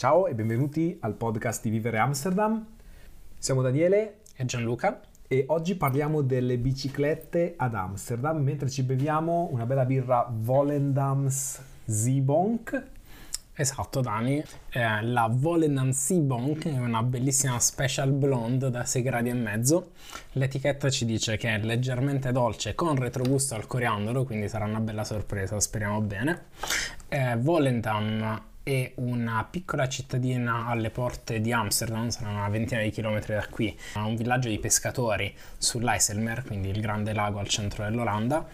Ciao e benvenuti al podcast di Vivere Amsterdam. Siamo Daniele e Gianluca e oggi parliamo delle biciclette ad Amsterdam mentre ci beviamo una bella birra Volendams Zibonk Esatto, Dani. Eh, la Volendam Seabonk è una bellissima special blonde da 6 gradi e mezzo. L'etichetta ci dice che è leggermente dolce con retrogusto al coriandolo, quindi sarà una bella sorpresa, speriamo bene. Eh, Volendam è una piccola cittadina alle porte di Amsterdam, saranno una ventina di chilometri da qui, un villaggio di pescatori sull'Eiselmeer, quindi il grande lago al centro dell'Olanda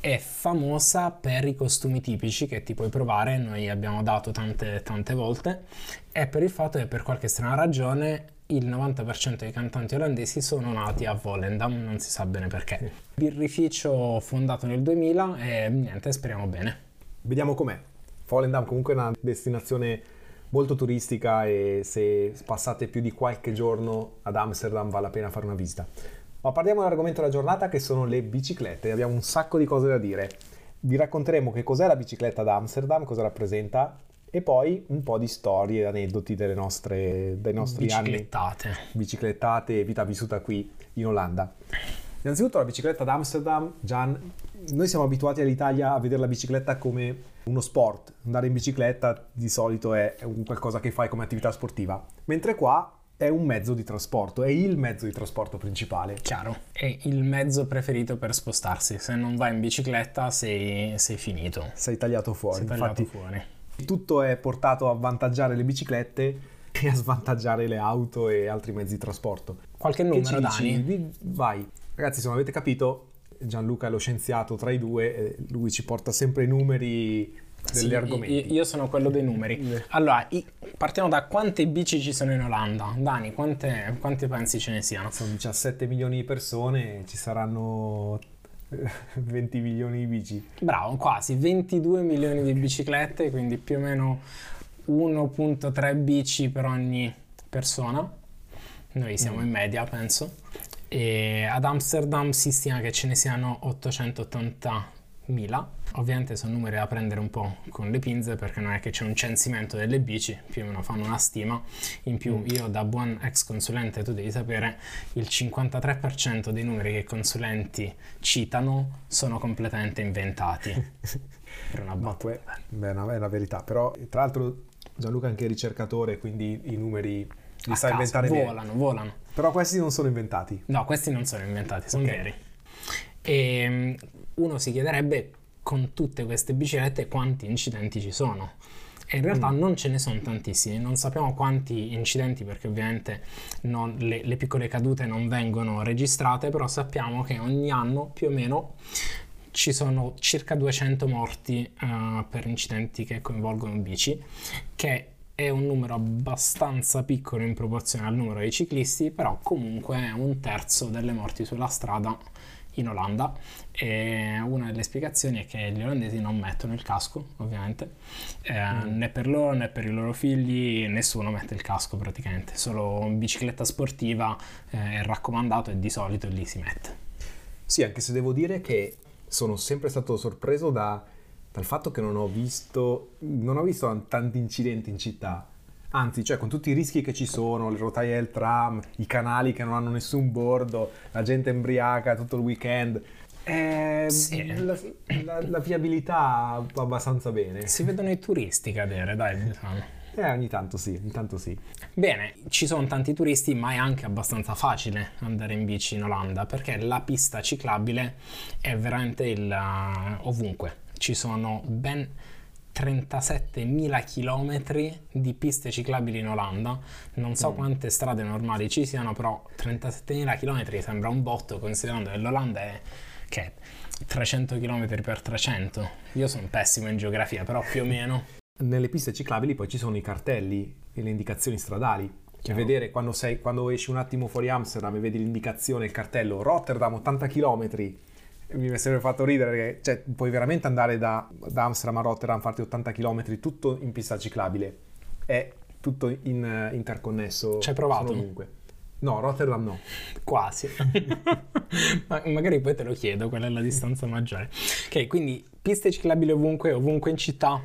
è famosa per i costumi tipici che ti puoi provare, noi abbiamo dato tante, tante volte, e per il fatto che per qualche strana ragione il 90% dei cantanti olandesi sono nati a Volendam, non si sa bene perché. Birrificio fondato nel 2000 e niente, speriamo bene. Vediamo com'è. Volendam comunque è una destinazione molto turistica e se passate più di qualche giorno ad Amsterdam vale la pena fare una visita. Ma parliamo dell'argomento della giornata che sono le biciclette. Abbiamo un sacco di cose da dire. Vi racconteremo che cos'è la bicicletta ad Amsterdam, cosa rappresenta e poi un po' di storie e aneddoti delle nostre, dei nostri biciclettate. anni. Biciclettate e vita vissuta qui in Olanda. Innanzitutto la bicicletta ad Amsterdam, Gian, noi siamo abituati all'Italia a vedere la bicicletta come uno sport. Andare in bicicletta di solito è un qualcosa che fai come attività sportiva, mentre qua è un mezzo di trasporto, è il mezzo di trasporto principale. Chiaro, è il mezzo preferito per spostarsi. Se non vai in bicicletta sei, sei finito. Sei tagliato fuori. Sei tagliato Infatti, fuori. Tutto è portato a vantaggiare le biciclette e a svantaggiare le auto e altri mezzi di trasporto. Qualche numero, Dani? Vai. Ragazzi, se non avete capito, Gianluca è lo scienziato tra i due, lui ci porta sempre i numeri degli sì, argomenti. Io sono quello dei numeri. Allora, partiamo da quante bici ci sono in Olanda. Dani, quante, quante pensi ce ne siano? Sono 17 milioni di persone, ci saranno 20 milioni di bici. Bravo, quasi 22 milioni di biciclette, quindi più o meno 1.3 bici per ogni persona. Noi siamo mm. in media, penso. E ad Amsterdam si stima che ce ne siano 880 mila. Ovviamente sono numeri da prendere un po' con le pinze perché non è che c'è un censimento delle bici, più o meno fanno una stima. In più mm. io da buon ex consulente tu devi sapere il 53% dei numeri che i consulenti citano sono completamente inventati. per una battuta. Beh, è una, verità, però tra l'altro Gianluca è anche ricercatore, quindi i numeri li sa inventare volano, volano. Però questi non sono inventati. No, questi non sono inventati, sono okay. veri. E ehm, uno si chiederebbe con tutte queste biciclette quanti incidenti ci sono. E in realtà mm. non ce ne sono tantissimi, non sappiamo quanti incidenti perché ovviamente non, le, le, piccole cadute non vengono registrate, però sappiamo che ogni anno più o meno ci sono circa 200 morti uh, per incidenti che coinvolgono bici, che è un numero abbastanza piccolo in proporzione al numero dei ciclisti, però comunque è un terzo delle morti sulla strada in Olanda. E una delle spiegazioni è che gli olandesi non mettono il casco ovviamente. Eh, mm. né per loro né per i loro figli nessuno mette il casco praticamente. Solo in bicicletta sportiva eh, è raccomandato e di solito lì si mette. Sì anche se devo dire che sono sempre stato sorpreso da, dal fatto che non ho visto non ho visto tanti incidenti in città Anzi, cioè con tutti i rischi che ci sono, le rotaie del tram, i canali che non hanno nessun bordo, la gente embriaca tutto il weekend. Eh, sì. la, la, la, viabilità va abbastanza bene. Si vedono i turisti cadere, dai, diciamo. Eh, ogni tanto sì, ogni tanto sì. Bene, ci sono tanti turisti, ma è anche abbastanza facile andare in bici in Olanda perché la pista ciclabile è veramente il, uh, ovunque. Ci sono ben 37.000 km di piste ciclabili in Olanda. Non so mm. quante strade normali ci siano, però 37.000 km sembra un botto considerando che l'Olanda è che 300 km per 300. Io sono pessimo in geografia, però più o meno. Nelle piste ciclabili poi ci sono i cartelli e le indicazioni stradali. Che vedere quando, sei, quando esci un attimo fuori Amsterdam e vedi l'indicazione, il cartello Rotterdam 80 km mi è sempre fatto ridere perché cioè, puoi veramente andare da, da, Amsterdam a Rotterdam, farti 80 km, tutto in pista ciclabile. È tutto in, uh, interconnesso. Ci hai provato? Ovunque. No, Rotterdam no. Quasi. Ma magari poi te lo chiedo, qual è la distanza maggiore. Ok, quindi piste ciclabili ovunque, ovunque in città,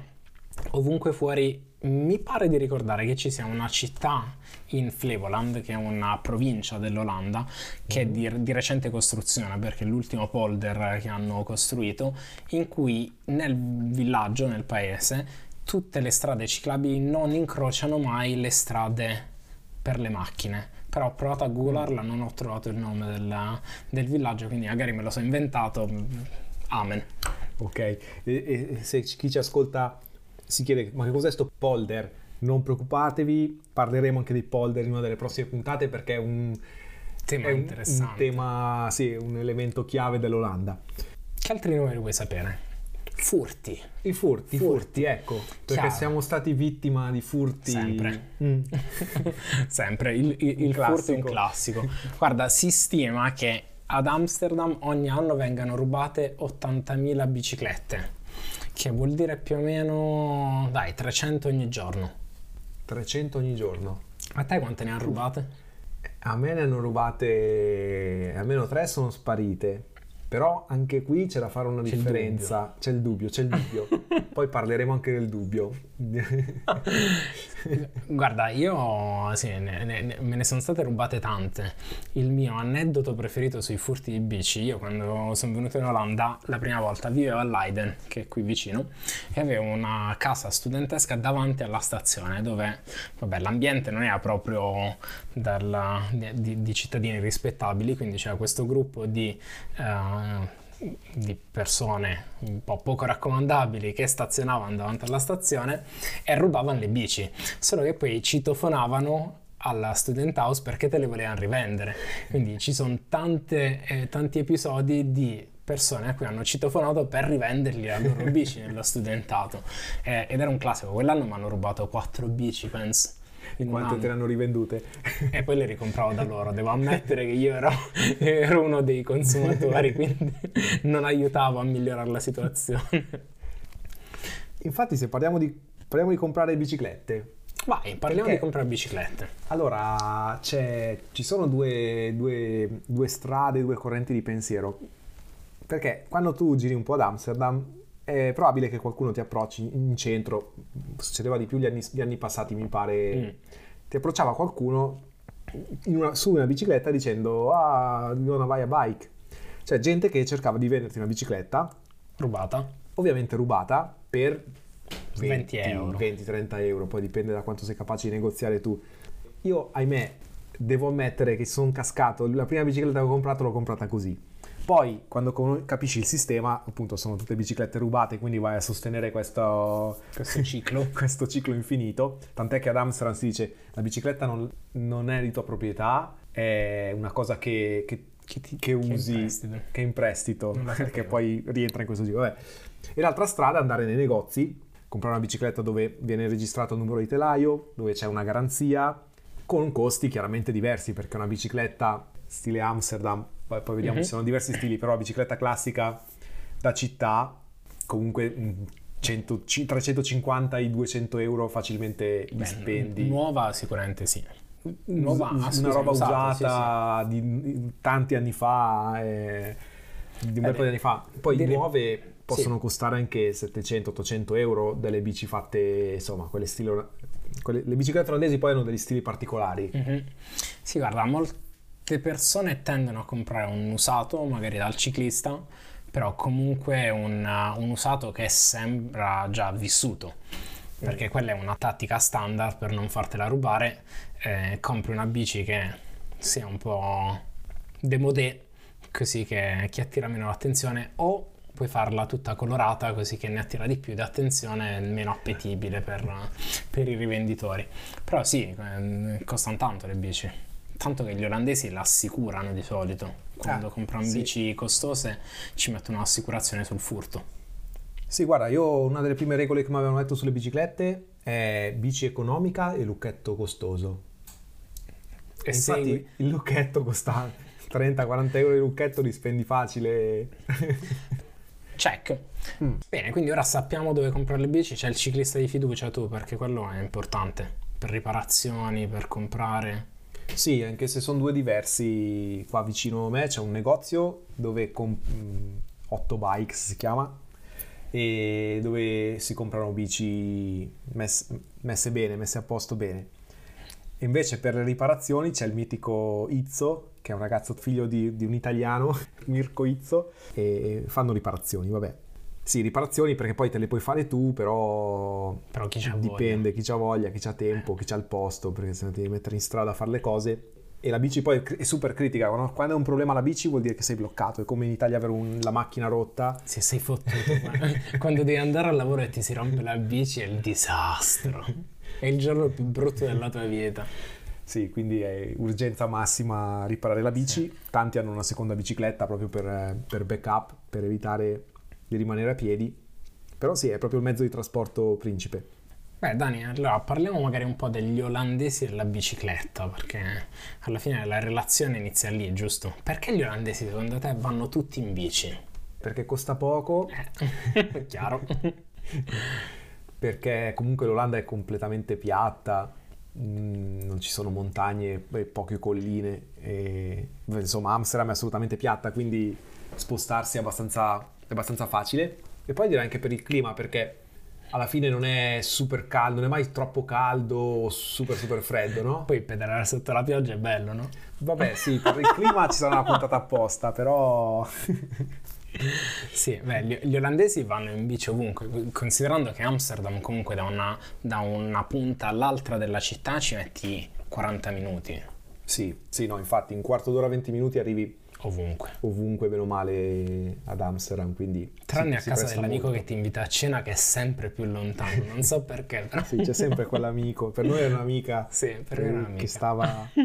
ovunque fuori mi pare di ricordare che ci sia una città in Flevoland, che è una provincia dell'Olanda, che mm. è di, di, recente costruzione, perché è l'ultimo polder che hanno costruito, in cui nel villaggio, nel paese, tutte le strade ciclabili non incrociano mai le strade per le macchine. Però ho provato a googlarla, non ho trovato il nome del, del villaggio, quindi magari me lo so inventato. Amen. Ok, e, e se chi ci ascolta si chiede ma che cos'è sto polder? Non preoccupatevi, parleremo anche di polder in una delle prossime puntate perché è un tema è interessante. Un tema, sì, un elemento chiave dell'Olanda. Che altri numeri vuoi sapere? Furti. I furti, furti, furti ecco, perché Chiaro. siamo stati vittima di furti. Sempre. Mm. Sempre, il, il, il furto è un classico. Guarda, si stima che ad Amsterdam ogni anno vengano rubate 80.000 biciclette che vuol dire più o meno, dai, 300 ogni giorno. 300 ogni giorno. A te quante ne hanno rubate? A me ne hanno rubate, almeno tre sono sparite. Però anche qui c'è da fare una c'è differenza. Il c'è il dubbio, c'è il dubbio. Poi parleremo anche del dubbio. Guarda, io sì, ne, ne, me ne sono state rubate tante. Il mio aneddoto preferito sui furti di bici, io quando sono venuto in Olanda la prima volta vivevo a Leiden, che è qui vicino, e avevo una casa studentesca davanti alla stazione dove, vabbè, l'ambiente non era proprio dalla, di, di, cittadini rispettabili, quindi c'era questo gruppo di... Uh, di persone un po' poco raccomandabili che stazionavano davanti alla stazione e rubavano le bici, solo che poi citofonavano alla student house perché te le volevano rivendere. Quindi ci sono tante, eh, tanti episodi di persone a cui hanno citofonato per rivendergli la loro bici nello studentato. Eh, ed era un classico. Quell'anno mi hanno rubato quattro bici, penso. Quante te le hanno rivendute? E poi le ricompravo da loro. Devo ammettere che io ero, ero uno dei consumatori, quindi non aiutavo a migliorare la situazione. Infatti, se parliamo di, parliamo di comprare biciclette, Vai, parliamo Perché, di comprare biciclette. Allora, ci sono due, due, due, strade, due correnti di pensiero. Perché quando tu giri un po' ad Amsterdam, è probabile che qualcuno ti approcci in centro, succedeva di più gli anni, gli anni passati mi pare, mm. ti approcciava qualcuno una, su una bicicletta dicendo ah, non vai a bike. Cioè gente che cercava di venderti una bicicletta. Rubata, ovviamente rubata per 20, 20 euro, 20-30 euro, poi dipende da quanto sei capace di negoziare tu. Io ahimè devo ammettere che sono cascato, la prima bicicletta che ho comprato l'ho comprata così poi, quando capisci il sistema, appunto, sono tutte biciclette rubate, quindi vai a sostenere questo, questo ciclo. questo ciclo infinito. Tant'è che ad Amsterdam si dice la bicicletta non, non è di tua proprietà, è una cosa che, che, che, ti, che usi, che è in prestito, che poi rientra in questo giro. Vabbè. E l'altra strada è andare nei negozi, comprare una bicicletta dove viene registrato il numero di telaio, dove c'è una garanzia, con costi chiaramente diversi, perché una bicicletta stile Amsterdam poi, poi vediamo, uh-huh. ci sono diversi stili, però la bicicletta classica da città, comunque 100, 350 i 200 euro facilmente li spendi. Nuova sicuramente sì. Nuova, una roba usata, sì, sì. di tanti anni fa, eh, di un bel po' di anni fa. Poi dire... nuove possono sì. costare anche 700-800 euro delle bici fatte, insomma, quelle stili... Quelle, le biciclette olandesi poi hanno degli stili particolari. Uh-huh. Sì, guarda, molto molte persone tendono a comprare un usato, magari dal ciclista, però comunque un, un usato che sembra già vissuto perché quella è una tattica standard per non fartela rubare. Eh, compri una bici che sia un po' demodé, così che, che attira meno l'attenzione, o puoi farla tutta colorata così che ne attira di più di attenzione, meno appetibile per, per i rivenditori. Però sì, eh, costano tanto le bici. Tanto che gli olandesi l'assicurano di solito. Quando ah, comprano sì. bici costose ci mettono un'assicurazione sul furto. Sì, guarda, io una delle prime regole che mi avevano detto sulle biciclette è bici economica e lucchetto costoso. E, e infatti segui... il lucchetto costa 30-40 euro di lucchetto, li spendi facile. Check. Mm. Bene, quindi ora sappiamo dove comprare le bici, c'è il ciclista di fiducia tu, perché quello è importante per riparazioni, per comprare. Sì, anche se sono due diversi, qua vicino a me c'è un negozio dove comp- 8 bikes si chiama e dove si comprano bici mess- messe bene, messe a posto bene. E invece per le riparazioni c'è il mitico Izzo, che è un ragazzo figlio di, di un italiano, Mirko Izzo, e fanno riparazioni, vabbè. Sì, riparazioni perché poi te le puoi fare tu, però, Però chi dipende, chi c'ha voglia, chi c'ha tempo, chi c'ha il posto, perché se no ti devi mettere in strada a fare le cose. E la bici poi è super critica, quando, è un problema la bici vuol dire che sei bloccato, è come in Italia avere un- la macchina rotta. Se sei fottuto, quando devi andare al lavoro e ti si rompe la bici è il disastro. È il giorno più brutto della tua vita. Sì, quindi è urgenza massima riparare la bici. Tanti hanno una seconda bicicletta proprio per, per backup, per evitare di rimanere a piedi. Però sì, è proprio il mezzo di trasporto principe. Beh, Dani, allora parliamo magari un po' degli olandesi e della bicicletta, perché alla fine la relazione inizia lì, giusto? Perché gli olandesi secondo te vanno tutti in bici? Perché costa poco, Eh, chiaro. perché comunque l'Olanda è completamente piatta, mm, non ci sono montagne e poche colline. E, insomma, Amsterdam è assolutamente piatta, quindi spostarsi è abbastanza, è abbastanza facile. E poi direi anche per il clima, perché alla fine non è super caldo, non è mai troppo caldo o super super freddo, no? Poi pedalare sotto la pioggia è bello, no? Vabbè, sì, per il clima ci sarà una puntata apposta, però... Sì, beh, gli, gli olandesi vanno in bici ovunque, considerando che Amsterdam comunque da una, da una punta all'altra della città ci metti 40 minuti, sì, sì, no, infatti in quarto d'ora, 20 minuti arrivi ovunque. ovunque, bene o male, ad Amsterdam, quindi... Tranne si- a casa dell'amico molto. che ti invita a cena che è sempre più lontano, non so perché, però... Sì, c'è sempre quell'amico. Per noi è un'amica Sì, per me è un'amica. che stava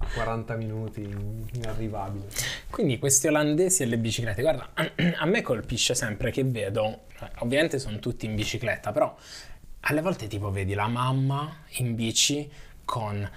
a 40 minuti, inarrivabile. Quindi questi olandesi e le biciclette, guarda, a me colpisce sempre che vedo, ovviamente sono tutti in bicicletta, però alle volte tipo vedi la mamma in bici con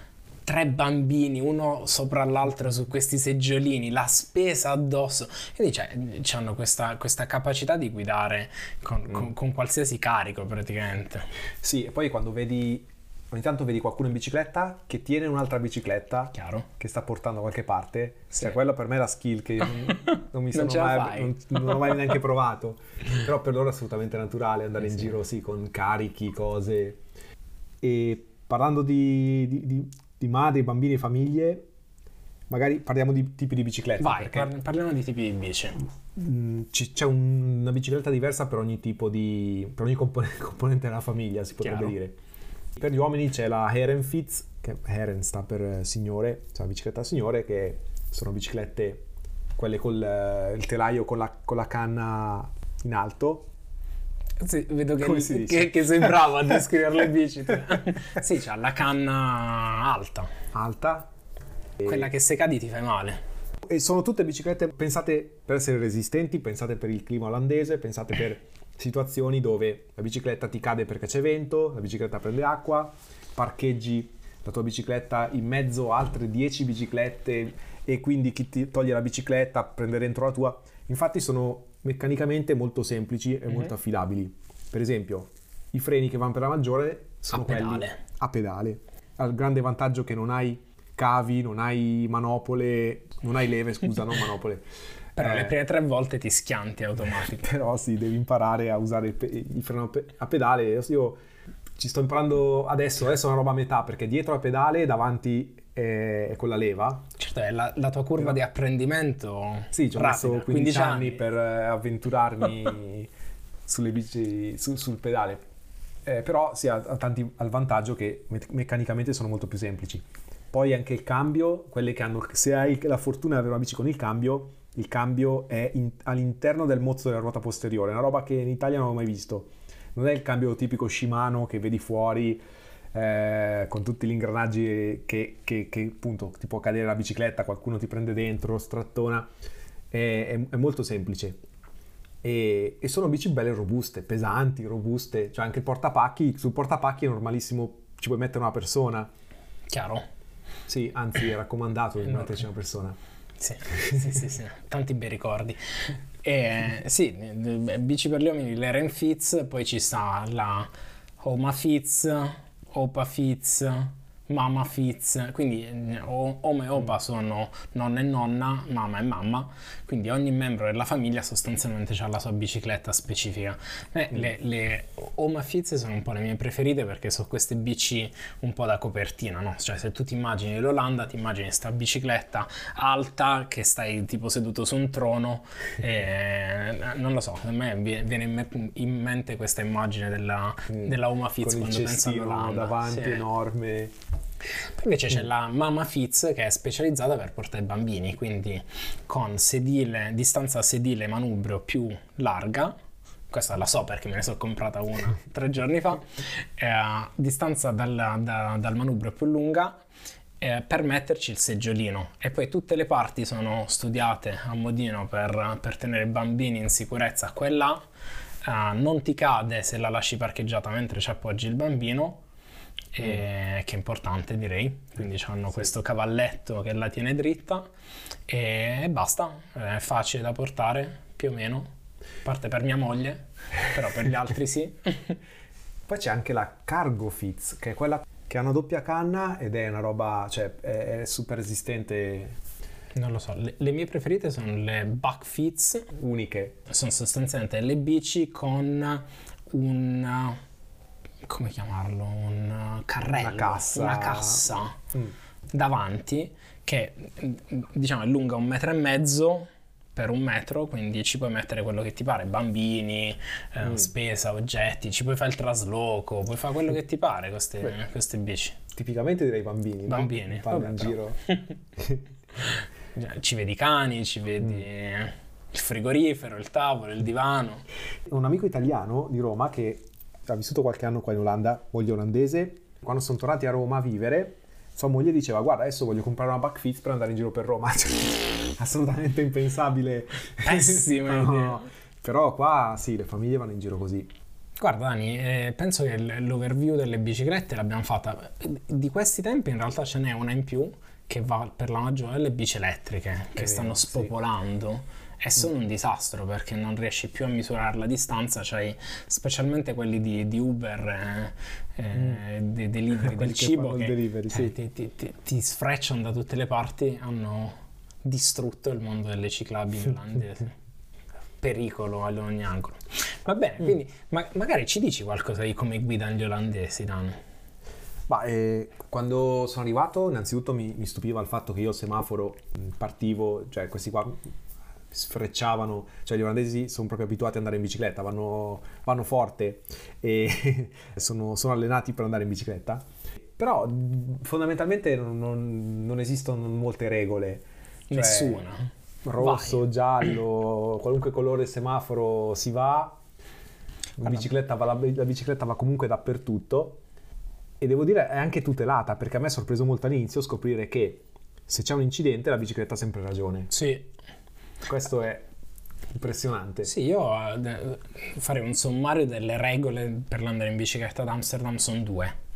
tre bambini, uno sopra l'altro su questi seggiolini, la spesa addosso, quindi cioè, hanno questa, questa capacità di guidare con, con- con qualsiasi carico praticamente. Sì, e poi quando vedi, ogni tanto vedi qualcuno in bicicletta che tiene un'altra bicicletta Chiaro? che sta portando da qualche parte, Sì. cioè quello per me è la skill che io non, non mi Non sono la mai, non, non ho mai neanche provato, però per loro è assolutamente naturale andare in sì. giro sì, con carichi, cose. E parlando di, di, di- di madri, bambini e famiglie, magari parliamo di tipi di biciclette. Vai, parliamo di tipi di bici. mm, c'è un- una bicicletta diversa per ogni tipo di... per ogni compone- componente della famiglia, si potrebbe Chiaro. dire. Per gli uomini c'è la Herrenfitz, che Herren sta per eh, signore, cioè la bicicletta signore, che sono biciclette, quelle col eh, il telaio con la, con la canna in alto. Sì, vedo che, dice? che- che sei bravo a descrivere le bici. sì, c'ha la canna alta, alta. Quella che se cadi ti fai male. e sono tutte biciclette pensate per essere resistenti, pensate per il clima olandese, pensate per situazioni dove la bicicletta ti cade perché c'è vento, la bicicletta prende acqua, parcheggi la tua bicicletta in mezzo a altre 10 biciclette e quindi chi ti toglie la bicicletta prende dentro la tua. Infatti sono meccanicamente molto semplici e molto affidabili. Per esempio, i freni che vanno per la maggiore sono A pedale. a pedale. Ha il grande vantaggio che non hai cavi, non hai manopole, non hai leve, scusa, non manopole. Però Eh, le prime tre volte ti schianti automatico. però sì, devi imparare a usare il, pe- il freno a pe- a pedale. Io ci sto imparando adesso, adesso è una roba a metà, perché dietro al pedale, davanti è, è con la leva. Certo, è la, la tua curva di apprendimento Sì, ci ho rapida, messo 15 anni, per eh, avventurarmi sulle bici, su- sul pedale. Eh, però sì, ha, ha tanti, ha il vantaggio che me- meccanicamente sono molto più semplici. Poi anche il cambio, quelle che hanno, se hai la fortuna di avere una bici con il cambio, il cambio è in- all'interno del mozzo della ruota posteriore, una roba che in Italia non ho mai visto. Non è il cambio tipico Shimano che vedi fuori eh, con tutti gli ingranaggi che, che- che, appunto ti può cadere la bicicletta, qualcuno ti prende dentro, strattona. È, è- è molto semplice. E, e sono bici belle robuste, pesanti, robuste. Cioè anche il portapacchi, sul portapacchi è normalissimo, ci puoi mettere una persona. Chiaro? Sì, anzi è raccomandato di Eh, metterci una persona. Sì, sì, sì, sì, tanti bei ricordi. E, sì, eh, bici per gli uomini, l'Eren Fitz, poi ci sta la Oma Fitz, Opa Fitz, mamma Fitz, quindi eh, Oma e Opa sono nonna e nonna, mamma e mamma, quindi ogni membro della famiglia sostanzialmente ha la sua bicicletta specifica. Eh, le, le Oma Fitz sono un po' le mie preferite perché sono queste bici un po' da copertina, no? Cioè se tu ti immagini l'Olanda, ti immagini sta bicicletta alta che stai tipo seduto su un trono e non lo so, a me vi- viene in, me- in mente questa immagine della, della Oma Fitz quando penso all'Olanda. davanti Sì. enorme. Poi invece c'è la Mama Fitz che è specializzata per portare i bambini, quindi con sedile, distanza sedile manubrio più larga. Questa la so perché me ne sono comprata una tre giorni fa. eh, distanza dal, da- dal manubrio più lunga eh, per metterci il seggiolino. E poi tutte le parti sono studiate a modino per, per tenere i bambini in sicurezza. Quella eh, non ti cade se la lasci parcheggiata mentre ci appoggi il bambino e- che è importante direi. Quindi hanno questo cavalletto che la tiene dritta e, basta è facile da portare più o meno. A parte per mia moglie però per gli altri sì. Poi c'è anche la Cargo Fitz, che è quella che ha una doppia canna ed è una roba, cioè è, è super resistente, non lo so le, le mie preferite sono le Buck Fits uniche. sono sostanzialmente le bici con un come chiamarlo un carrello Una cassa. una cassa Mm. davanti che diciamo è lunga un metro e mezzo per un metro, quindi ci puoi mettere quello che ti pare, bambini, eh, Mm. spesa, oggetti, ci puoi fare il trasloco, puoi fare quello che ti pare queste, Beh. queste bici. Tipicamente direi bambini, no? Bambini, Fanno vabbè, in giro. Ci vedi i cani, ci vedi Mm. il frigorifero, il tavolo, il divano. Un amico italiano di Roma che ha vissuto qualche anno qua in Olanda, moglie olandese, quando sono tornati a Roma a vivere, sua moglie diceva guarda adesso voglio comprare una Buck Fitz per andare in giro per Roma. Assolutamente impensabile. Pessima No, idea. Però qua sì, le famiglie vanno in giro così. Guarda Dani, eh, penso che l'overview delle biciclette l'abbiamo fatta. Di questi tempi in realtà ce n'è una in più che va per la maggiore delle bici elettriche che vero, stanno sì. spopolando. E sono un disastro perché non riesci più a misurare la distanza, c'hai specialmente quelli di, di Uber, eh, eh, dei delivery Mm. Del che cibo il che delivery, eh, sì. ti, ti- ti- ti sfrecciano da tutte le parti, hanno distrutto il mondo delle ciclabili olandesi. Pericolo ad ogni angolo. Va bene, Mm. quindi ma- magari ci dici qualcosa di come guidano gli olandesi, Dan. Ma eh, quando sono arrivato, innanzitutto mi, mi stupiva il fatto che io al semaforo partivo, cioè questi qua sfrecciavano, cioè gli olandesi sono proprio abituati ad andare in bicicletta, vanno, vanno forte e sono, sono allenati per andare in bicicletta. Però fondamentalmente non, non- non esistono molte regole. Cioè, Nessuna. Rosso, Vai. giallo, qualunque colore semaforo si va, la bicicletta va, la, la bicicletta va comunque dappertutto e devo dire è anche tutelata perché a me è sorpreso molto all'inizio scoprire che se c'è un incidente la bicicletta ha sempre ragione. Sì, Questo è impressionante. sì, io eh, farei un sommario delle regole per l'andare in bicicletta ad Amsterdam, sono due.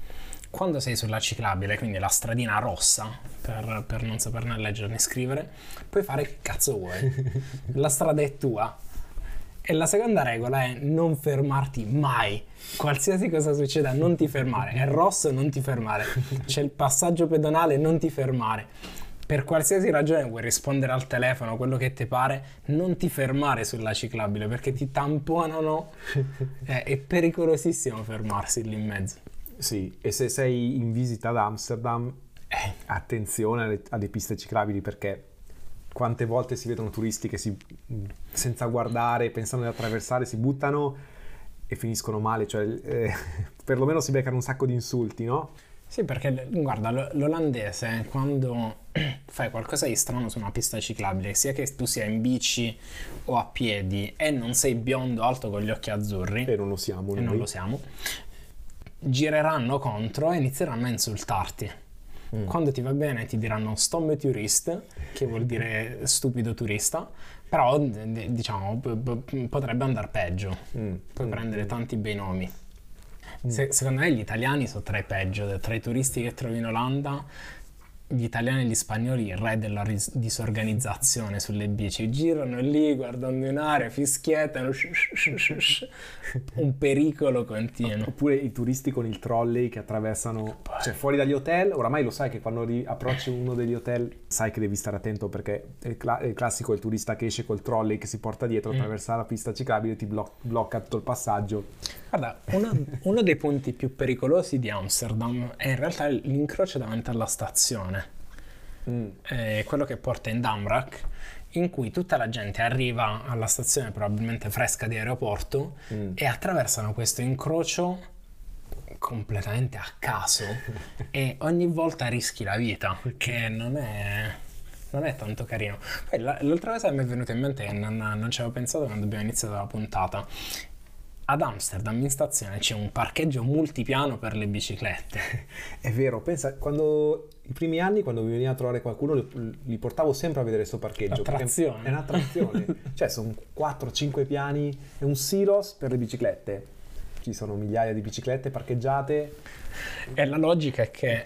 Quando sei sulla ciclabile, quindi la stradina rossa, per, per non saperne leggere né scrivere, puoi fare che cazzo vuoi. La strada è tua. E la seconda regola è non fermarti mai. Qualsiasi cosa succeda, non ti fermare. È rosso, non ti fermare. C'è il passaggio pedonale, non ti fermare. Per qualsiasi ragione vuoi rispondere al telefono, quello che ti pare, non ti fermare sulla ciclabile perché ti tamponano. Eh, è pericolosissimo fermarsi lì in mezzo. Sì, e se sei in visita ad Amsterdam, Eh, attenzione alle, alle piste ciclabili perché quante volte si vedono turisti che si, senza guardare, pensando di attraversare, si buttano e finiscono male, cioè eh, perlomeno si beccano un sacco di insulti, no? Sì, perché guarda, l'olandese quando fai qualcosa di strano su una pista ciclabile, sia che tu sia in bici o a piedi e non sei biondo alto con gli occhi azzurri, E non lo siamo e noi. non lo siamo, gireranno contro e inizieranno a insultarti. Mm. Quando ti va bene ti diranno stomme tourist, che vuol dire stupido turista, però diciamo potrebbe andare peggio. Mm. Puoi Mm. prendere tanti bei nomi. Se- secondo me gli italiani sono tra i peggio, tra i turisti che trovi in Olanda, gli italiani e gli spagnoli il re della ris- disorganizzazione sulle bici. Girano lì guardando in aria fischiettano un pericolo continuo. Oppure i turisti con il trolley che attraversano cioè fuori dagli hotel oramai lo sai che quando ri- approcci uno degli hotel sai che devi stare attento perché è il, cla- è il classico il turista che esce col trolley che si porta dietro Mm. attraversa la pista ciclabile ti bloc- blocca tutto il passaggio Guarda, uno, uno dei punti più pericolosi di Amsterdam è in realtà l'incrocio davanti alla stazione, eh, quello che porta in Damrak, in cui tutta la gente arriva alla stazione probabilmente fresca di aeroporto Mm. e attraversano questo incrocio completamente a caso e ogni volta rischi la vita, che non è, non è tanto carino. Poi la- l'altra cosa che mi è venuta in mente non, non ci avevo pensato quando abbiamo iniziato la puntata. Ad Amsterdam in stazione c'è un parcheggio multipiano per le biciclette. È vero, pensa, quando i primi anni quando mi veniva a trovare qualcuno li, li portavo sempre a vedere questo parcheggio. Attrazione. È un'attrazione. cioè sono 4-5 piani, è un silos per le biciclette. Ci sono migliaia di biciclette parcheggiate. E la logica è che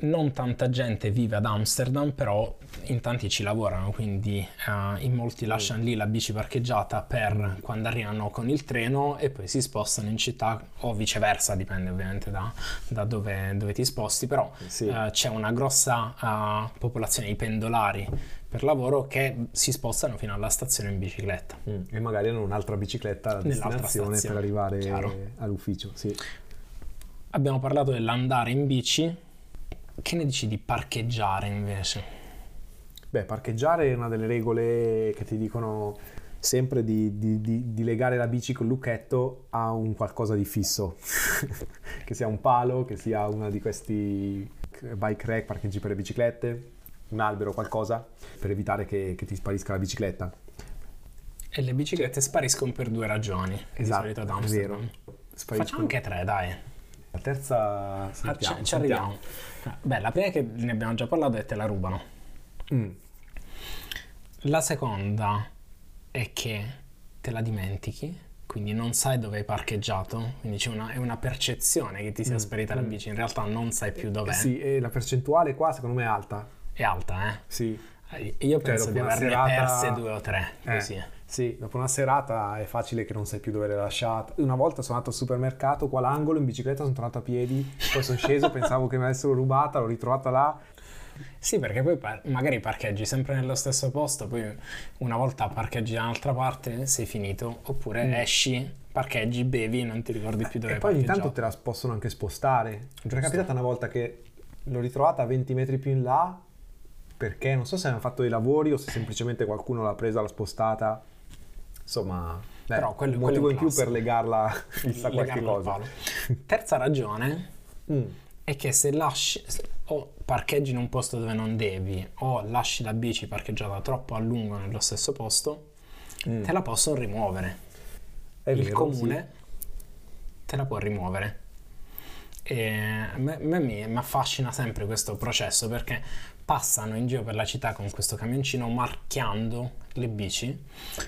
non tanta gente vive ad Amsterdam, però in tanti ci lavorano, quindi eh, in molti lasciano lì la bici parcheggiata per quando arrivano con il treno e poi si spostano in città o viceversa, dipende ovviamente da, da dove, dove ti sposti, però Sì. eh, c'è una grossa eh, popolazione di pendolari per lavoro che si spostano fino alla stazione in bicicletta. E magari hanno un'altra bicicletta alla destinazione per stazione, arrivare chiaro. all'ufficio. Sì. Abbiamo parlato dell'andare in bici, che ne dici di parcheggiare invece? Beh, parcheggiare è una delle regole che ti dicono sempre di, di- di- di legare la bici col lucchetto a un qualcosa di fisso, che sia un palo, che sia uno di questi bike rack, parcheggi per le biciclette, un albero, qualcosa, per evitare che, che ti sparisca la bicicletta. E le biciclette spariscono per due ragioni, di solito ad Esatto, Amsterdam. Facciamo anche tre, dai. La terza... Ah, sentiamo, ci, ci sentiamo. arriviamo. Beh, la prima che ne abbiamo già parlato è te la rubano. Mm. La seconda è che te la dimentichi, quindi non sai dove hai parcheggiato, quindi c'è una, è una percezione che ti sia Mm, sparita la mm. bici, in realtà non sai più dov'è. Sì, e la percentuale qua secondo me è alta. È alta, eh? Sì. Io penso dopo di averne serata- perse due o tre, Eh, così. Sì, dopo una serata è facile che non sai più dove l'hai lasciata. Una volta sono andato al supermercato, qua all'angolo, in bicicletta, sono tornato a piedi, poi sono sceso, pensavo che mi avessero rubata, l'ho ritrovata là. Sì, perché poi par- magari parcheggi sempre nello stesso posto, poi una volta parcheggi da un'altra parte, sei finito, oppure esci, parcheggi, bevi, non ti ricordi più dove Mm. e poi ogni tanto te la possono anche spostare. Mi è capitata una volta che l'ho ritrovata a 20 metri più in là, perché non so se hanno fatto dei lavori o se semplicemente qualcuno l'ha presa, l'ha spostata. Insomma, beh, Però quello- un motivo in più per legarla chissà qualche cosa. Terza ragione Mm. è che se lasci o parcheggi in un posto dove non devi o lasci la bici parcheggiata troppo a lungo nello stesso posto, Mm. te la possono rimuovere. È il vero, comune te la può rimuovere. E a me, a me mi affascina sempre questo processo perché passano in giro per la città con questo camioncino marchiando le bici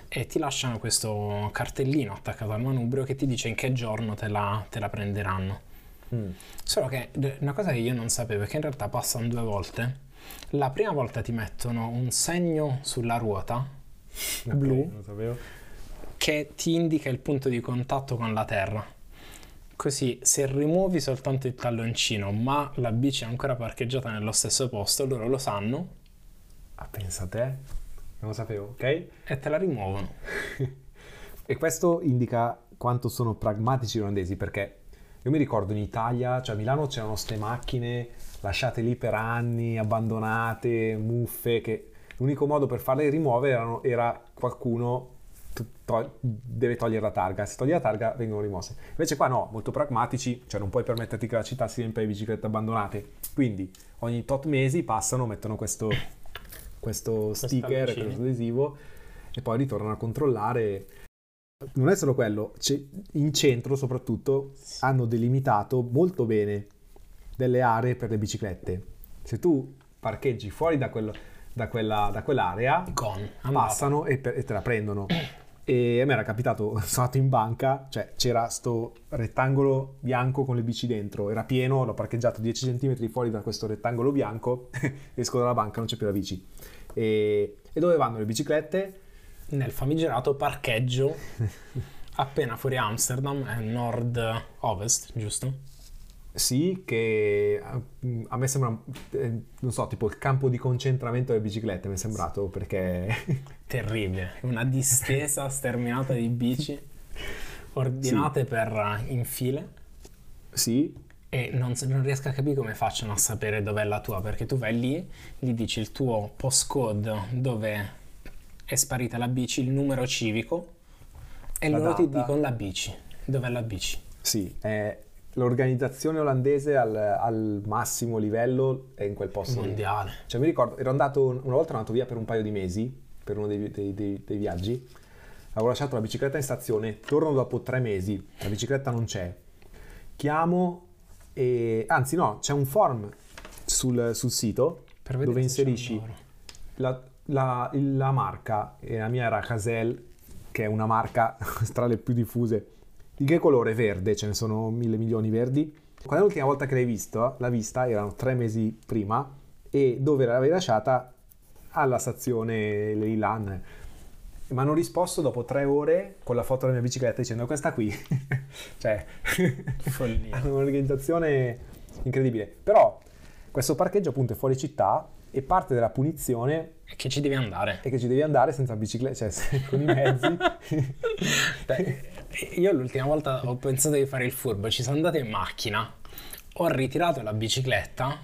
e ti lasciano questo cartellino attaccato al manubrio che ti dice in che giorno te la, te la prenderanno. Mm. Solo che una cosa che io non sapevo è che in realtà passano due volte. La prima volta ti mettono un segno sulla ruota Ok, blu che ti indica il punto di contatto con la terra. Così se rimuovi soltanto il talloncino, ma la bici è ancora parcheggiata nello stesso posto, loro lo sanno Ah, pensa a te. Non lo sapevo, ok? e te la rimuovono. E questo indica quanto sono pragmatici i olandesi, perché io mi ricordo in Italia, cioè a Milano c'erano queste macchine lasciate lì per anni, abbandonate, muffe, che l'unico modo per farle rimuovere erano- era qualcuno to- deve togliere la targa, se toglie la targa vengono rimosse. Invece qua no, molto pragmatici, cioè non puoi permetterti che la città sia riempia di biciclette abbandonate, quindi ogni tot mesi passano, mettono questo, questo sticker, questo adesivo e poi ritornano a controllare. Non è solo quello, in centro soprattutto hanno delimitato molto bene delle aree per le biciclette. Se tu parcheggi fuori da, quello- da quella- da quell'area, Con, andata. passano e, per- e te la prendono. E a me era capitato, sono andato in banca, cioè c'era sto rettangolo bianco con le bici dentro, era pieno, l'ho parcheggiato 10 cm fuori da questo rettangolo bianco, esco dalla banca, non c'è più la bici. E, e dove vanno le biciclette? Nel famigerato parcheggio appena fuori Amsterdam, è nord-ovest, giusto? Sì, che a me sembra, eh, non so, tipo il campo di concentramento delle biciclette mi è sembrato perché... Terribile, una distesa sterminata di bici ordinate sì. per in file. Sì. E non, non, riesco a capire come facciano a sapere dov'è la tua, perché tu vai lì, gli dici il tuo postcode dove è sparita la bici, il numero civico e la loro data. ti dicono la bici, dov'è la bici. Sì, è l'organizzazione olandese al, al, massimo livello è in quel posto mondiale. Lì. Cioè mi ricordo, ero andato, una volta ero andato via per un paio di mesi, per uno dei, dei, dei, dei viaggi, avevo lasciato la bicicletta in stazione, torno dopo tre mesi, la bicicletta non c'è, chiamo e... anzi no, c'è un form sul, sul sito dove inserisci la, la, la, marca, e la mia era Casel, che è una marca tra le più diffuse di che colore? Verde, ce ne sono mille milioni verdi. Qual è l'ultima volta che l'hai visto? L'ha vista, erano tre mesi prima, e dove l'avevi lasciata? Alla stazione Leilan. Mi hanno risposto dopo tre ore con la foto della mia bicicletta dicendo questa qui. cioè, hanno un'organizzazione incredibile. Però questo parcheggio appunto è fuori città e parte della punizione è che ci devi andare. E che ci devi andare senza bicicletta, cioè con i mezzi. Io l'ultima volta ho pensato di fare il furbo, ci sono andato in macchina, ho ritirato la bicicletta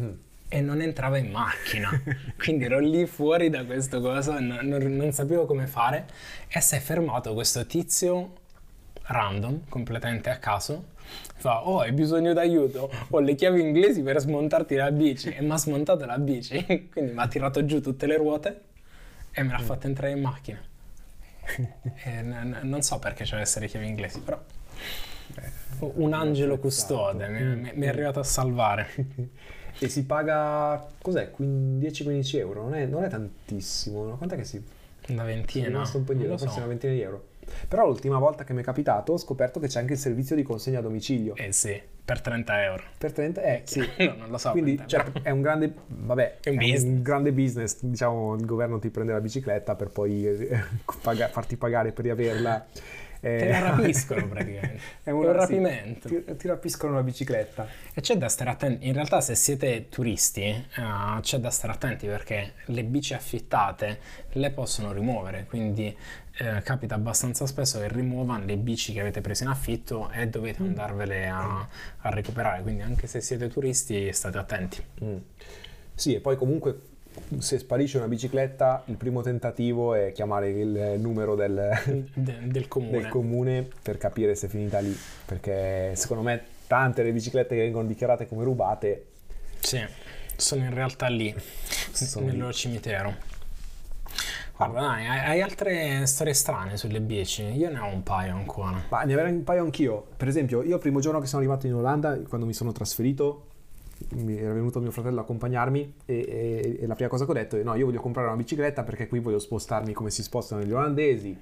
mm. e non entrava in macchina. Quindi ero lì fuori da questo cosa, non, non, non sapevo come fare e si è fermato questo tizio random, completamente a caso, fa oh hai bisogno d'aiuto ho le chiavi inglesi per smontarti la bici e mi ha smontato la bici quindi mi ha tirato giù tutte le ruote e me l'ha mm. fatta entrare in macchina n- non so perché c'è essere chiavi inglesi, però Beh, un angelo custode mi, mi, è arrivato a salvare. e si paga, cos'è, 10-15 euro? Non è, non è tantissimo, no? quant'è che si... Una ventina? Sono un po' indietro, forse so. una ventina di euro. Però l'ultima volta che mi è capitato ho scoperto che c'è anche il servizio di consegna a domicilio. Eh sì, per 30 euro. Per 30? Eh sì. no, non lo so. Quindi cioè, è un grande, vabbè, è un, è un, grande business. Diciamo, il governo ti prende la bicicletta per poi eh, pag- farti pagare per riaverla. Eh, Te la rapiscono praticamente. è un, è un rapimento. Sì, ti, ti, rapiscono la bicicletta. E c'è da stare attenti. In realtà, se siete turisti, uh, c'è da stare attenti perché le bici affittate le possono rimuovere. Quindi eh, capita abbastanza spesso che rimuovano le bici che avete preso in affitto e dovete mm. andarvele a, a recuperare. Quindi, anche se siete turisti, state attenti. Mm. Sì, e poi comunque se sparisce una bicicletta, il primo tentativo è chiamare il numero del, De, del, comune. del, comune. per capire se è finita lì. Perché secondo me tante delle biciclette che vengono dichiarate come rubate. Sì, sono in realtà lì, sono nel loro cimitero. Guarda, dai, hai, altre storie strane sulle bici? Io ne ho un paio ancora. Ma ne avrei un paio anch'io. Per esempio, io il primo giorno che sono arrivato in Olanda, quando mi sono trasferito, mi era venuto mio fratello a accompagnarmi e, e, e, la prima cosa che ho detto è no, io voglio comprare una bicicletta perché qui voglio spostarmi come si spostano gli olandesi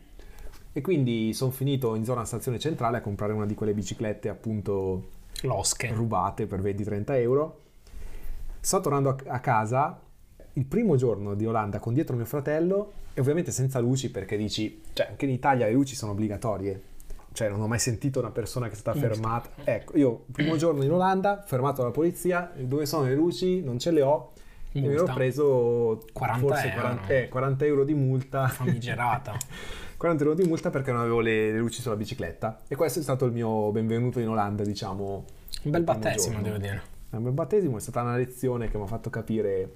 e quindi sono finito in zona stazione centrale a comprare una di quelle biciclette appunto Losche. rubate per 20-30 euro. Sto tornando a, a casa il primo giorno di Olanda con dietro mio fratello e ovviamente senza luci perché dici, cioè anche in Italia le luci sono obbligatorie cioè non ho mai sentito una persona che è stata fermata. Ecco, io primo giorno in Olanda, fermato dalla polizia, dove sono le luci? Non ce le ho. Multa. E mi ero preso 40 forse euro. 40, eh, 40 euro di multa. Famigerata. 40 euro di multa perché non avevo le, le, luci sulla bicicletta. E questo è stato il mio benvenuto in Olanda, diciamo. Un bel battesimo, devo dire. Un bel battesimo, è stata una lezione che mi ha fatto capire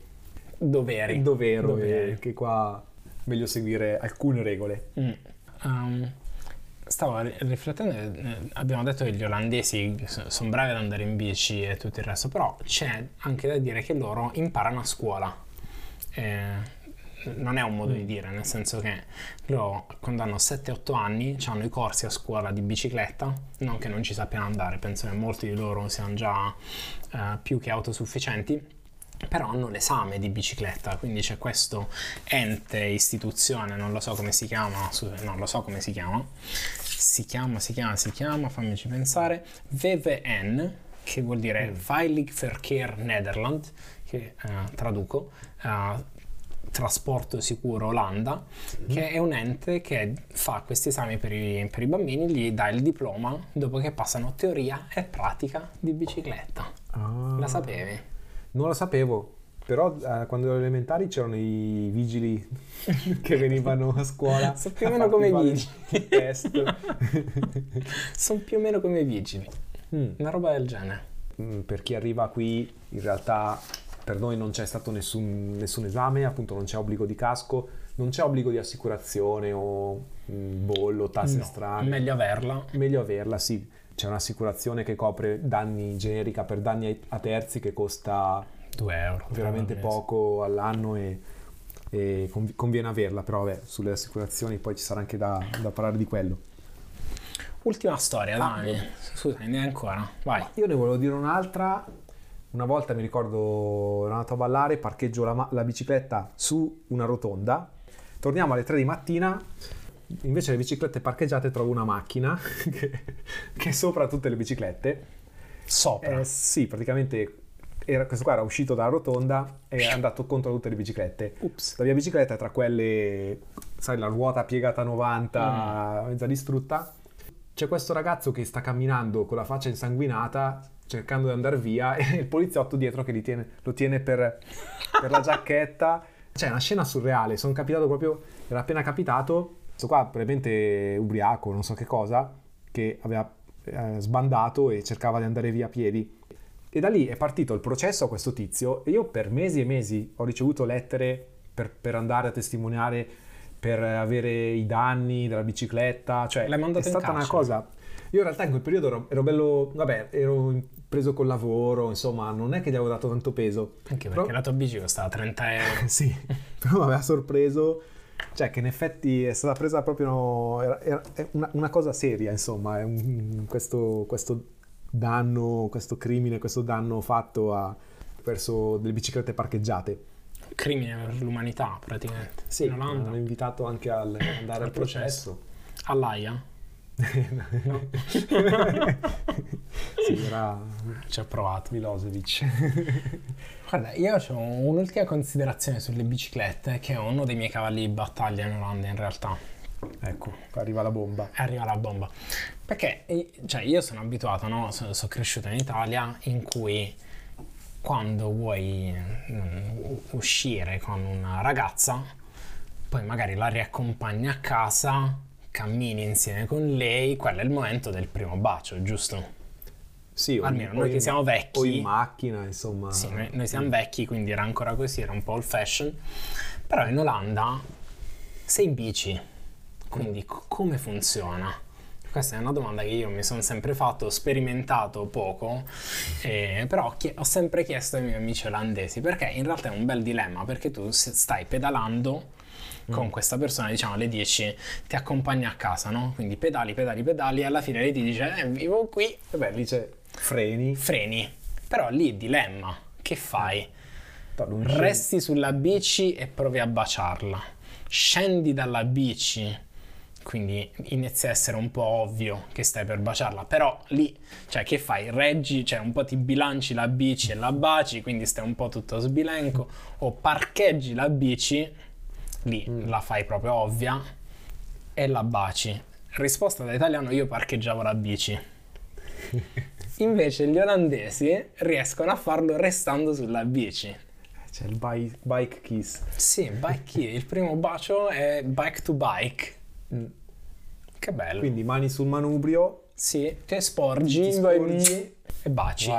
dove eri. Dove ero e che qua meglio seguire alcune regole. Mm. Um, Stavo riflettendo, eh, abbiamo detto che gli olandesi sono bravi ad andare in bici e tutto il resto, però c'è anche da dire che loro imparano a scuola. Eh, non è un modo di mm. dire, nel senso che loro quando hanno 7-8 anni hanno i corsi a scuola di bicicletta, non che non ci sappiano andare, penso che molti di loro siano già eh, più che autosufficienti però hanno l'esame di bicicletta, quindi c'è questo ente, istituzione, non lo so come si chiama, non lo so come si chiama, si chiama, si chiama, si chiama, fammici pensare, VVN, che vuol dire mm. Veilig Verkeer Nederland, che uh, traduco, uh, Trasporto Sicuro Olanda, mm. che è un ente che fa questi esami per i, per i, bambini, gli dà il diploma dopo che passano teoria e pratica di bicicletta. Ah. La sapevi? Non lo sapevo, però eh, quando ero elementari c'erano i vigili che venivano a scuola. Sono più o meno come i vigili. Test. Sono più o meno come i vigili. Mm. Una roba del genere. Mm, per chi arriva qui, in realtà per noi non c'è stato nessun, nessun esame, appunto non c'è obbligo di casco, non c'è obbligo di assicurazione o mm, bollo, tasse no, strane. Meglio averla. Meglio averla, sì. C'è un'assicurazione che copre danni generica per danni a terzi che costa 2 euro. Veramente poco all'anno e, e, conviene averla, però vabbè, sulle assicurazioni poi ci sarà anche da, da parlare di quello. Ultima storia, ah, Dani. Scusa, ne ancora. Vai. Io ne volevo dire un'altra una volta mi ricordo, ero andato a ballare, parcheggio la, la bicicletta su una rotonda, torniamo alle 3 di mattina, invece le biciclette parcheggiate trovo una macchina che, che è sopra tutte le biciclette. Sopra? Eh, sì, praticamente era, questo qua era uscito dalla rotonda e è andato contro tutte le biciclette. Ups. La mia bicicletta è tra quelle, sai, la ruota piegata a 90, mm. mezza distrutta. C'è questo ragazzo che sta camminando con la faccia insanguinata cercando di andare via e il poliziotto dietro che tiene, lo tiene per, per la giacchetta. Cioè, è una scena surreale. Sono capitato proprio, era appena capitato, questo qua probabilmente ubriaco, non so che cosa, che aveva eh, sbandato e cercava di andare via a piedi. E da lì è partito il processo a questo tizio e io per mesi e mesi ho ricevuto lettere per, per andare a testimoniare per avere i danni della bicicletta, cioè è stata una cosa io in realtà in quel periodo ero, ero, bello, vabbè, ero preso col lavoro, insomma, non è che gli avevo dato tanto peso. Anche perché però... la tua bici costava 30 euro. sì, però mi aveva sorpreso, cioè che in effetti è stata presa proprio, era, era una, una, cosa seria, insomma, un, questo, questo, danno, questo crimine, questo danno fatto a, verso delle biciclette parcheggiate. Crimine per l'umanità, praticamente. Sì, in Olanda. hanno invitato anche ad andare al processo. All'AIA? era... Ci ha provato. Milosevic. Guarda, io ho un'ultima considerazione sulle biciclette, che è uno dei miei cavalli di battaglia in Olanda in realtà. Ecco, arriva la bomba. Arriva la bomba. Perché cioè, io sono abituato, no? sono, sono cresciuto in Italia in cui quando vuoi um, uscire con una ragazza, poi magari la riaccompagni a casa cammini insieme con lei, quello è il momento del primo bacio, giusto? Sì, almeno noi che siamo vecchi. O in macchina, insomma. Sì, noi, noi, siamo vecchi, quindi era ancora così, era un po' old fashion. Però in Olanda sei in bici, quindi come funziona? Questa è una domanda che io mi sono sempre fatto, ho sperimentato poco, eh, però ho, ho sempre chiesto ai miei amici olandesi, perché in realtà è un bel dilemma, perché tu stai pedalando con mm. questa persona, diciamo alle 10 ti accompagna a casa, no? Quindi pedali, pedali, pedali e alla fine lei ti dice eh, vivo qui. E beh, c'è freni. Freni. Però lì è dilemma. Che fai? Resti sulla bici e provi a baciarla. Scendi dalla bici quindi inizia a essere un po' ovvio che stai per baciarla, però lì, cioè che fai? Reggi, cioè un po' ti bilanci la bici e la baci, quindi stai un po' tutto sbilenco, o parcheggi la bici lì mm. la fai proprio ovvia e la baci. Risposta da italiano, io parcheggiavo la bici. Invece gli olandesi riescono a farlo restando sulla bici. C'è il bike, bike kiss. Sì, bike kiss. Il primo bacio è bike to bike. Mm. Che bello. Quindi mani sul manubrio. Sì, che sporgi, ti sporgi e baci.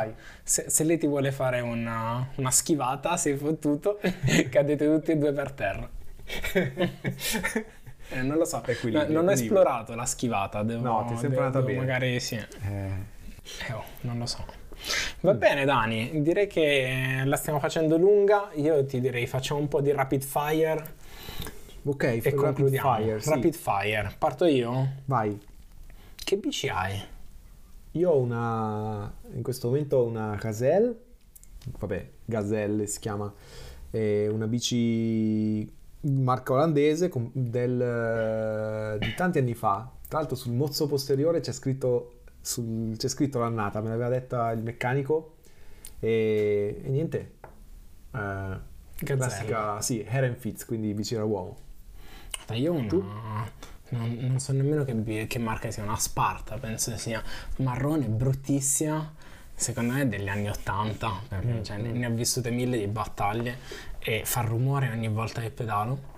Se, se, lei ti vuole fare una, una schivata, sei fottuto, cadete tutti e due per terra. eh, non lo so, no, non ho esplorato la schivata. Devo, no, ti è sempre andata bene. Magari sì. Eh. Eh, oh, non lo so. Va mm. bene Dani, direi che la stiamo facendo lunga, io ti direi facciamo un po' di rapid fire. Ok, e concludiamo. Rapid fire, sì. rapid fire. Parto io? Vai. Che bici hai? Io ho una, in questo momento ho una Caselle vabbè, Gazelle si chiama, è una bici marca olandese del- di tanti anni fa. Tra l'altro sul mozzo posteriore c'è scritto, sul- c'è scritto l'annata, me l'aveva detta il meccanico e, e niente. Eh, Gazzella. classica, sì, Heron Fitz, quindi bici da uomo. Dai, io. Tu? Non, non so nemmeno che, che marca sia, una Sparta, penso sia marrone, bruttissima, secondo me è degli anni 80, perché Mm, cioè, ne, ne ho vissute mille di battaglie e fa rumore ogni volta che pedalo.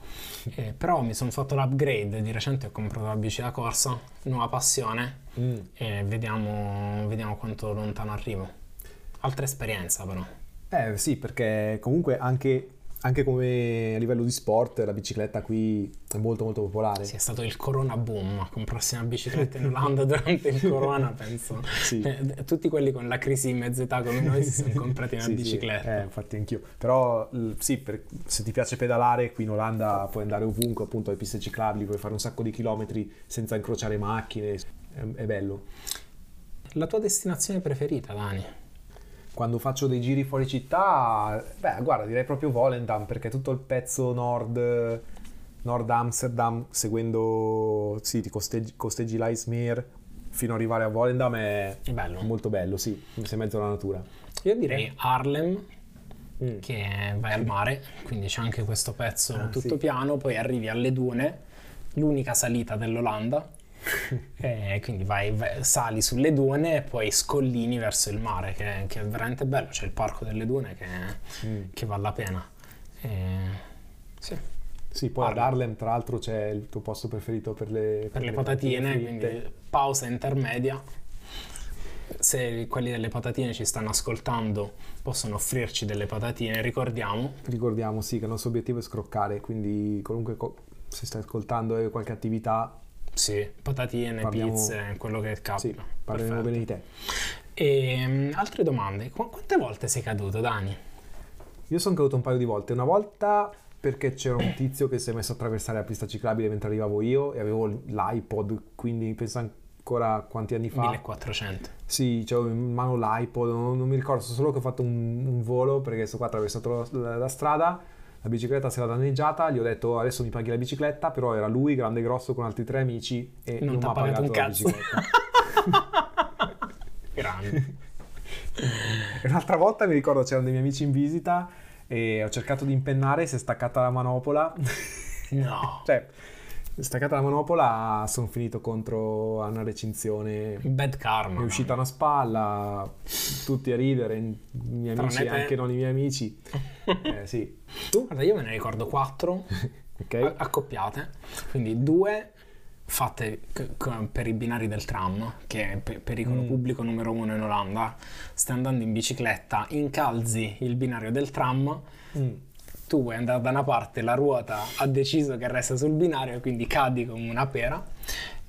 Eh, però mi sono fatto l'upgrade, di recente ho comprato la bici da corsa, nuova passione Mm. e vediamo, vediamo quanto lontano arrivo. Altra esperienza però. Eh sì, perché comunque anche, anche come a livello di sport la bicicletta qui è molto molto popolare. Sì, è stato il Corona boom, comprarsi una bicicletta in Olanda durante il Corona, penso. Sì. Eh, Tutti quelli con la crisi di mezza età come noi si sono comprati una Sì, sì, bicicletta. eh, infatti anch'io. Però sì, per- se ti piace pedalare, qui in Olanda puoi andare ovunque, appunto, alle piste ciclabili, puoi fare un sacco di chilometri senza incrociare macchine, è, è bello. La tua destinazione preferita, Dani? Quando faccio dei giri fuori città, beh, guarda, direi proprio Volendam, perché tutto il pezzo nord, nord Amsterdam, seguendo, sì, ti costeggi, costeggi l'Icemeer fino ad arrivare a Volendam è bello. molto bello, sì, sei in mezzo alla natura. Io direi Harlem, Mm. che vai al mare, quindi c'è anche questo pezzo Ah, tutto sì. piano, poi arrivi alle dune, l'unica salita dell'Olanda. e quindi vai, vai- sali sulle dune e poi scollini verso il mare, che, che è veramente bello. C'è il parco delle dune che, Mm. che vale la pena. E, sì, Sì, poi ad Harlem. Harlem, tra l'altro, c'è il tuo posto preferito per le, per le patatine, fritte. quindi pausa intermedia. Se quelli delle patatine ci stanno ascoltando, possono offrirci delle patatine. Ricordiamo, Ricordiamo, sì, che il nostro obiettivo è scroccare, quindi comunque co- se stai ascoltando e hai qualche attività, sì, patatine, Parliamo- pizze, quello che capita. sì, parleremo Perfetto. bene di te. E, mm, altre domande. Qu- quante volte sei caduto, Dani? Io sono caduto un paio di volte. Una volta perché c'era un tizio che si è messo a attraversare la pista ciclabile mentre arrivavo io e avevo l'iPod, quindi penso ancora quanti anni fa. 1400. Sì, c'avevo in mano l'iPod, non, non mi ricordo, so solo che ho fatto un, un volo perché sto qua attraversato la, la strada, la bicicletta si era danneggiata, gli ho detto adesso mi paghi la bicicletta, però era lui, grande e grosso, con altri tre amici e Non non, mi ha pagato pagato la bicicletta. Grande. Un'altra volta mi ricordo c'erano dei miei amici in visita e ho cercato di impennare, si è staccata la manopola. No. cioè, staccata la manopola, sono finito contro una recinzione. Bad karma. È uscita una spalla, tutti a ridere, i miei Tranne amici, anche non i miei amici. Eh, sì. Tu? Guarda, io me ne ricordo quattro Ok. a- accoppiate, quindi due fatte c- c- per i binari del tram, che è pe- pericolo Mm. pubblico numero uno in Olanda. Stai andando in bicicletta, incalzi il binario del tram, Mm. Tu vuoi andare da una parte, la ruota ha deciso che resta sul binario e quindi cadi come una pera.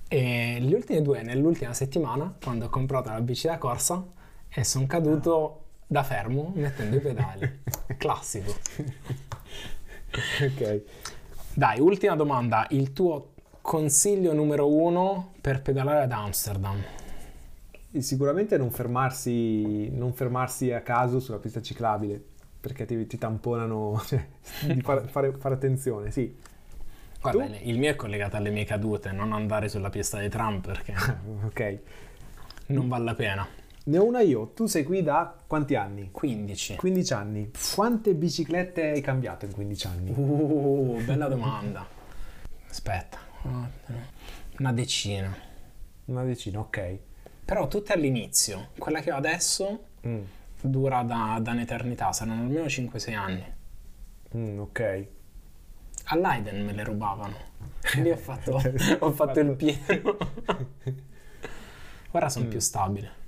E gli ultimi due, nell'ultima settimana, quando ho comprato la bici da corsa, e sono caduto da fermo mettendo i pedali. Classico. ok. Dai, ultima domanda. Il tuo consiglio numero uno per pedalare ad Amsterdam? Sicuramente non fermarsi, non fermarsi a caso sulla pista ciclabile, perché ti, ti tamponano, cioè, di fare, fare- fare attenzione, sì. Guarda, Tu? il mio è collegato alle mie cadute, non andare sulla pista dei tram perché Ok. non vale la pena. Ne ho una io, tu sei qui da quanti anni? 15. 15 anni. Quante biciclette hai cambiato in 15 anni? Uh, bella domanda. Aspetta, una decina. Una decina, ok. Però tutte all'inizio. Quella che ho adesso Mm, dura da, da un'eternità, saranno almeno 5-6 anni. mm, ok. All'Aiden me le rubavano. Quindi ho fatto, ho fatto il pieno. Ora sono Mm. più stabile.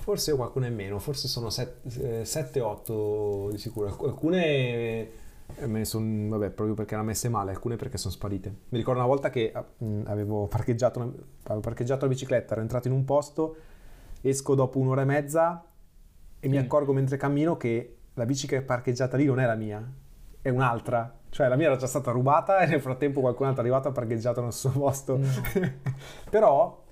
Forse qualcuna in meno, forse sono 7-8 di sicuro. Alc- Alcune eh, me ne sono, vabbè, proprio perché erano messe male, alcune perché sono sparite. Mi ricordo una volta che ah, mh, avevo parcheggiato, avevo parcheggiato la bicicletta, ero entrato in un posto, esco dopo un'ora e mezza e mi Mm. accorgo mentre cammino che la bici che è parcheggiata lì non è la mia, è un'altra. Cioè la mia era già stata rubata e nel frattempo qualcun altro è arrivato e ha parcheggiato nel suo posto. No. Però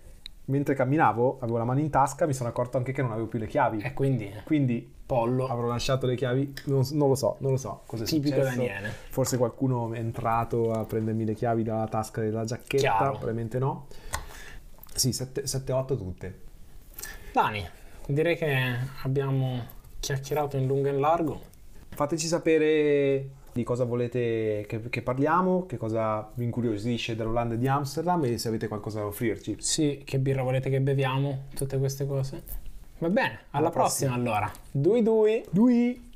mentre camminavo, avevo la mano in tasca, mi sono accorto anche che non avevo più le chiavi. E quindi Quindi pollo, avrò lasciato le chiavi, non, non lo so, non lo so cosa è tipico successo. Daniele. Forse qualcuno è entrato a prendermi le chiavi dalla tasca della giacchetta, Chiaro. probabilmente no. Sì, 7-8 tutte. Dani, direi che abbiamo chiacchierato in lungo e in largo. Fateci sapere di cosa volete che, che parliamo, che cosa vi incuriosisce dell'Olanda e di Amsterdam e se avete qualcosa da offrirci. Sì, che birra volete che beviamo? Tutte queste cose. Va bene, alla, Alla prossima. prossima. allora. Dui dui. Dui!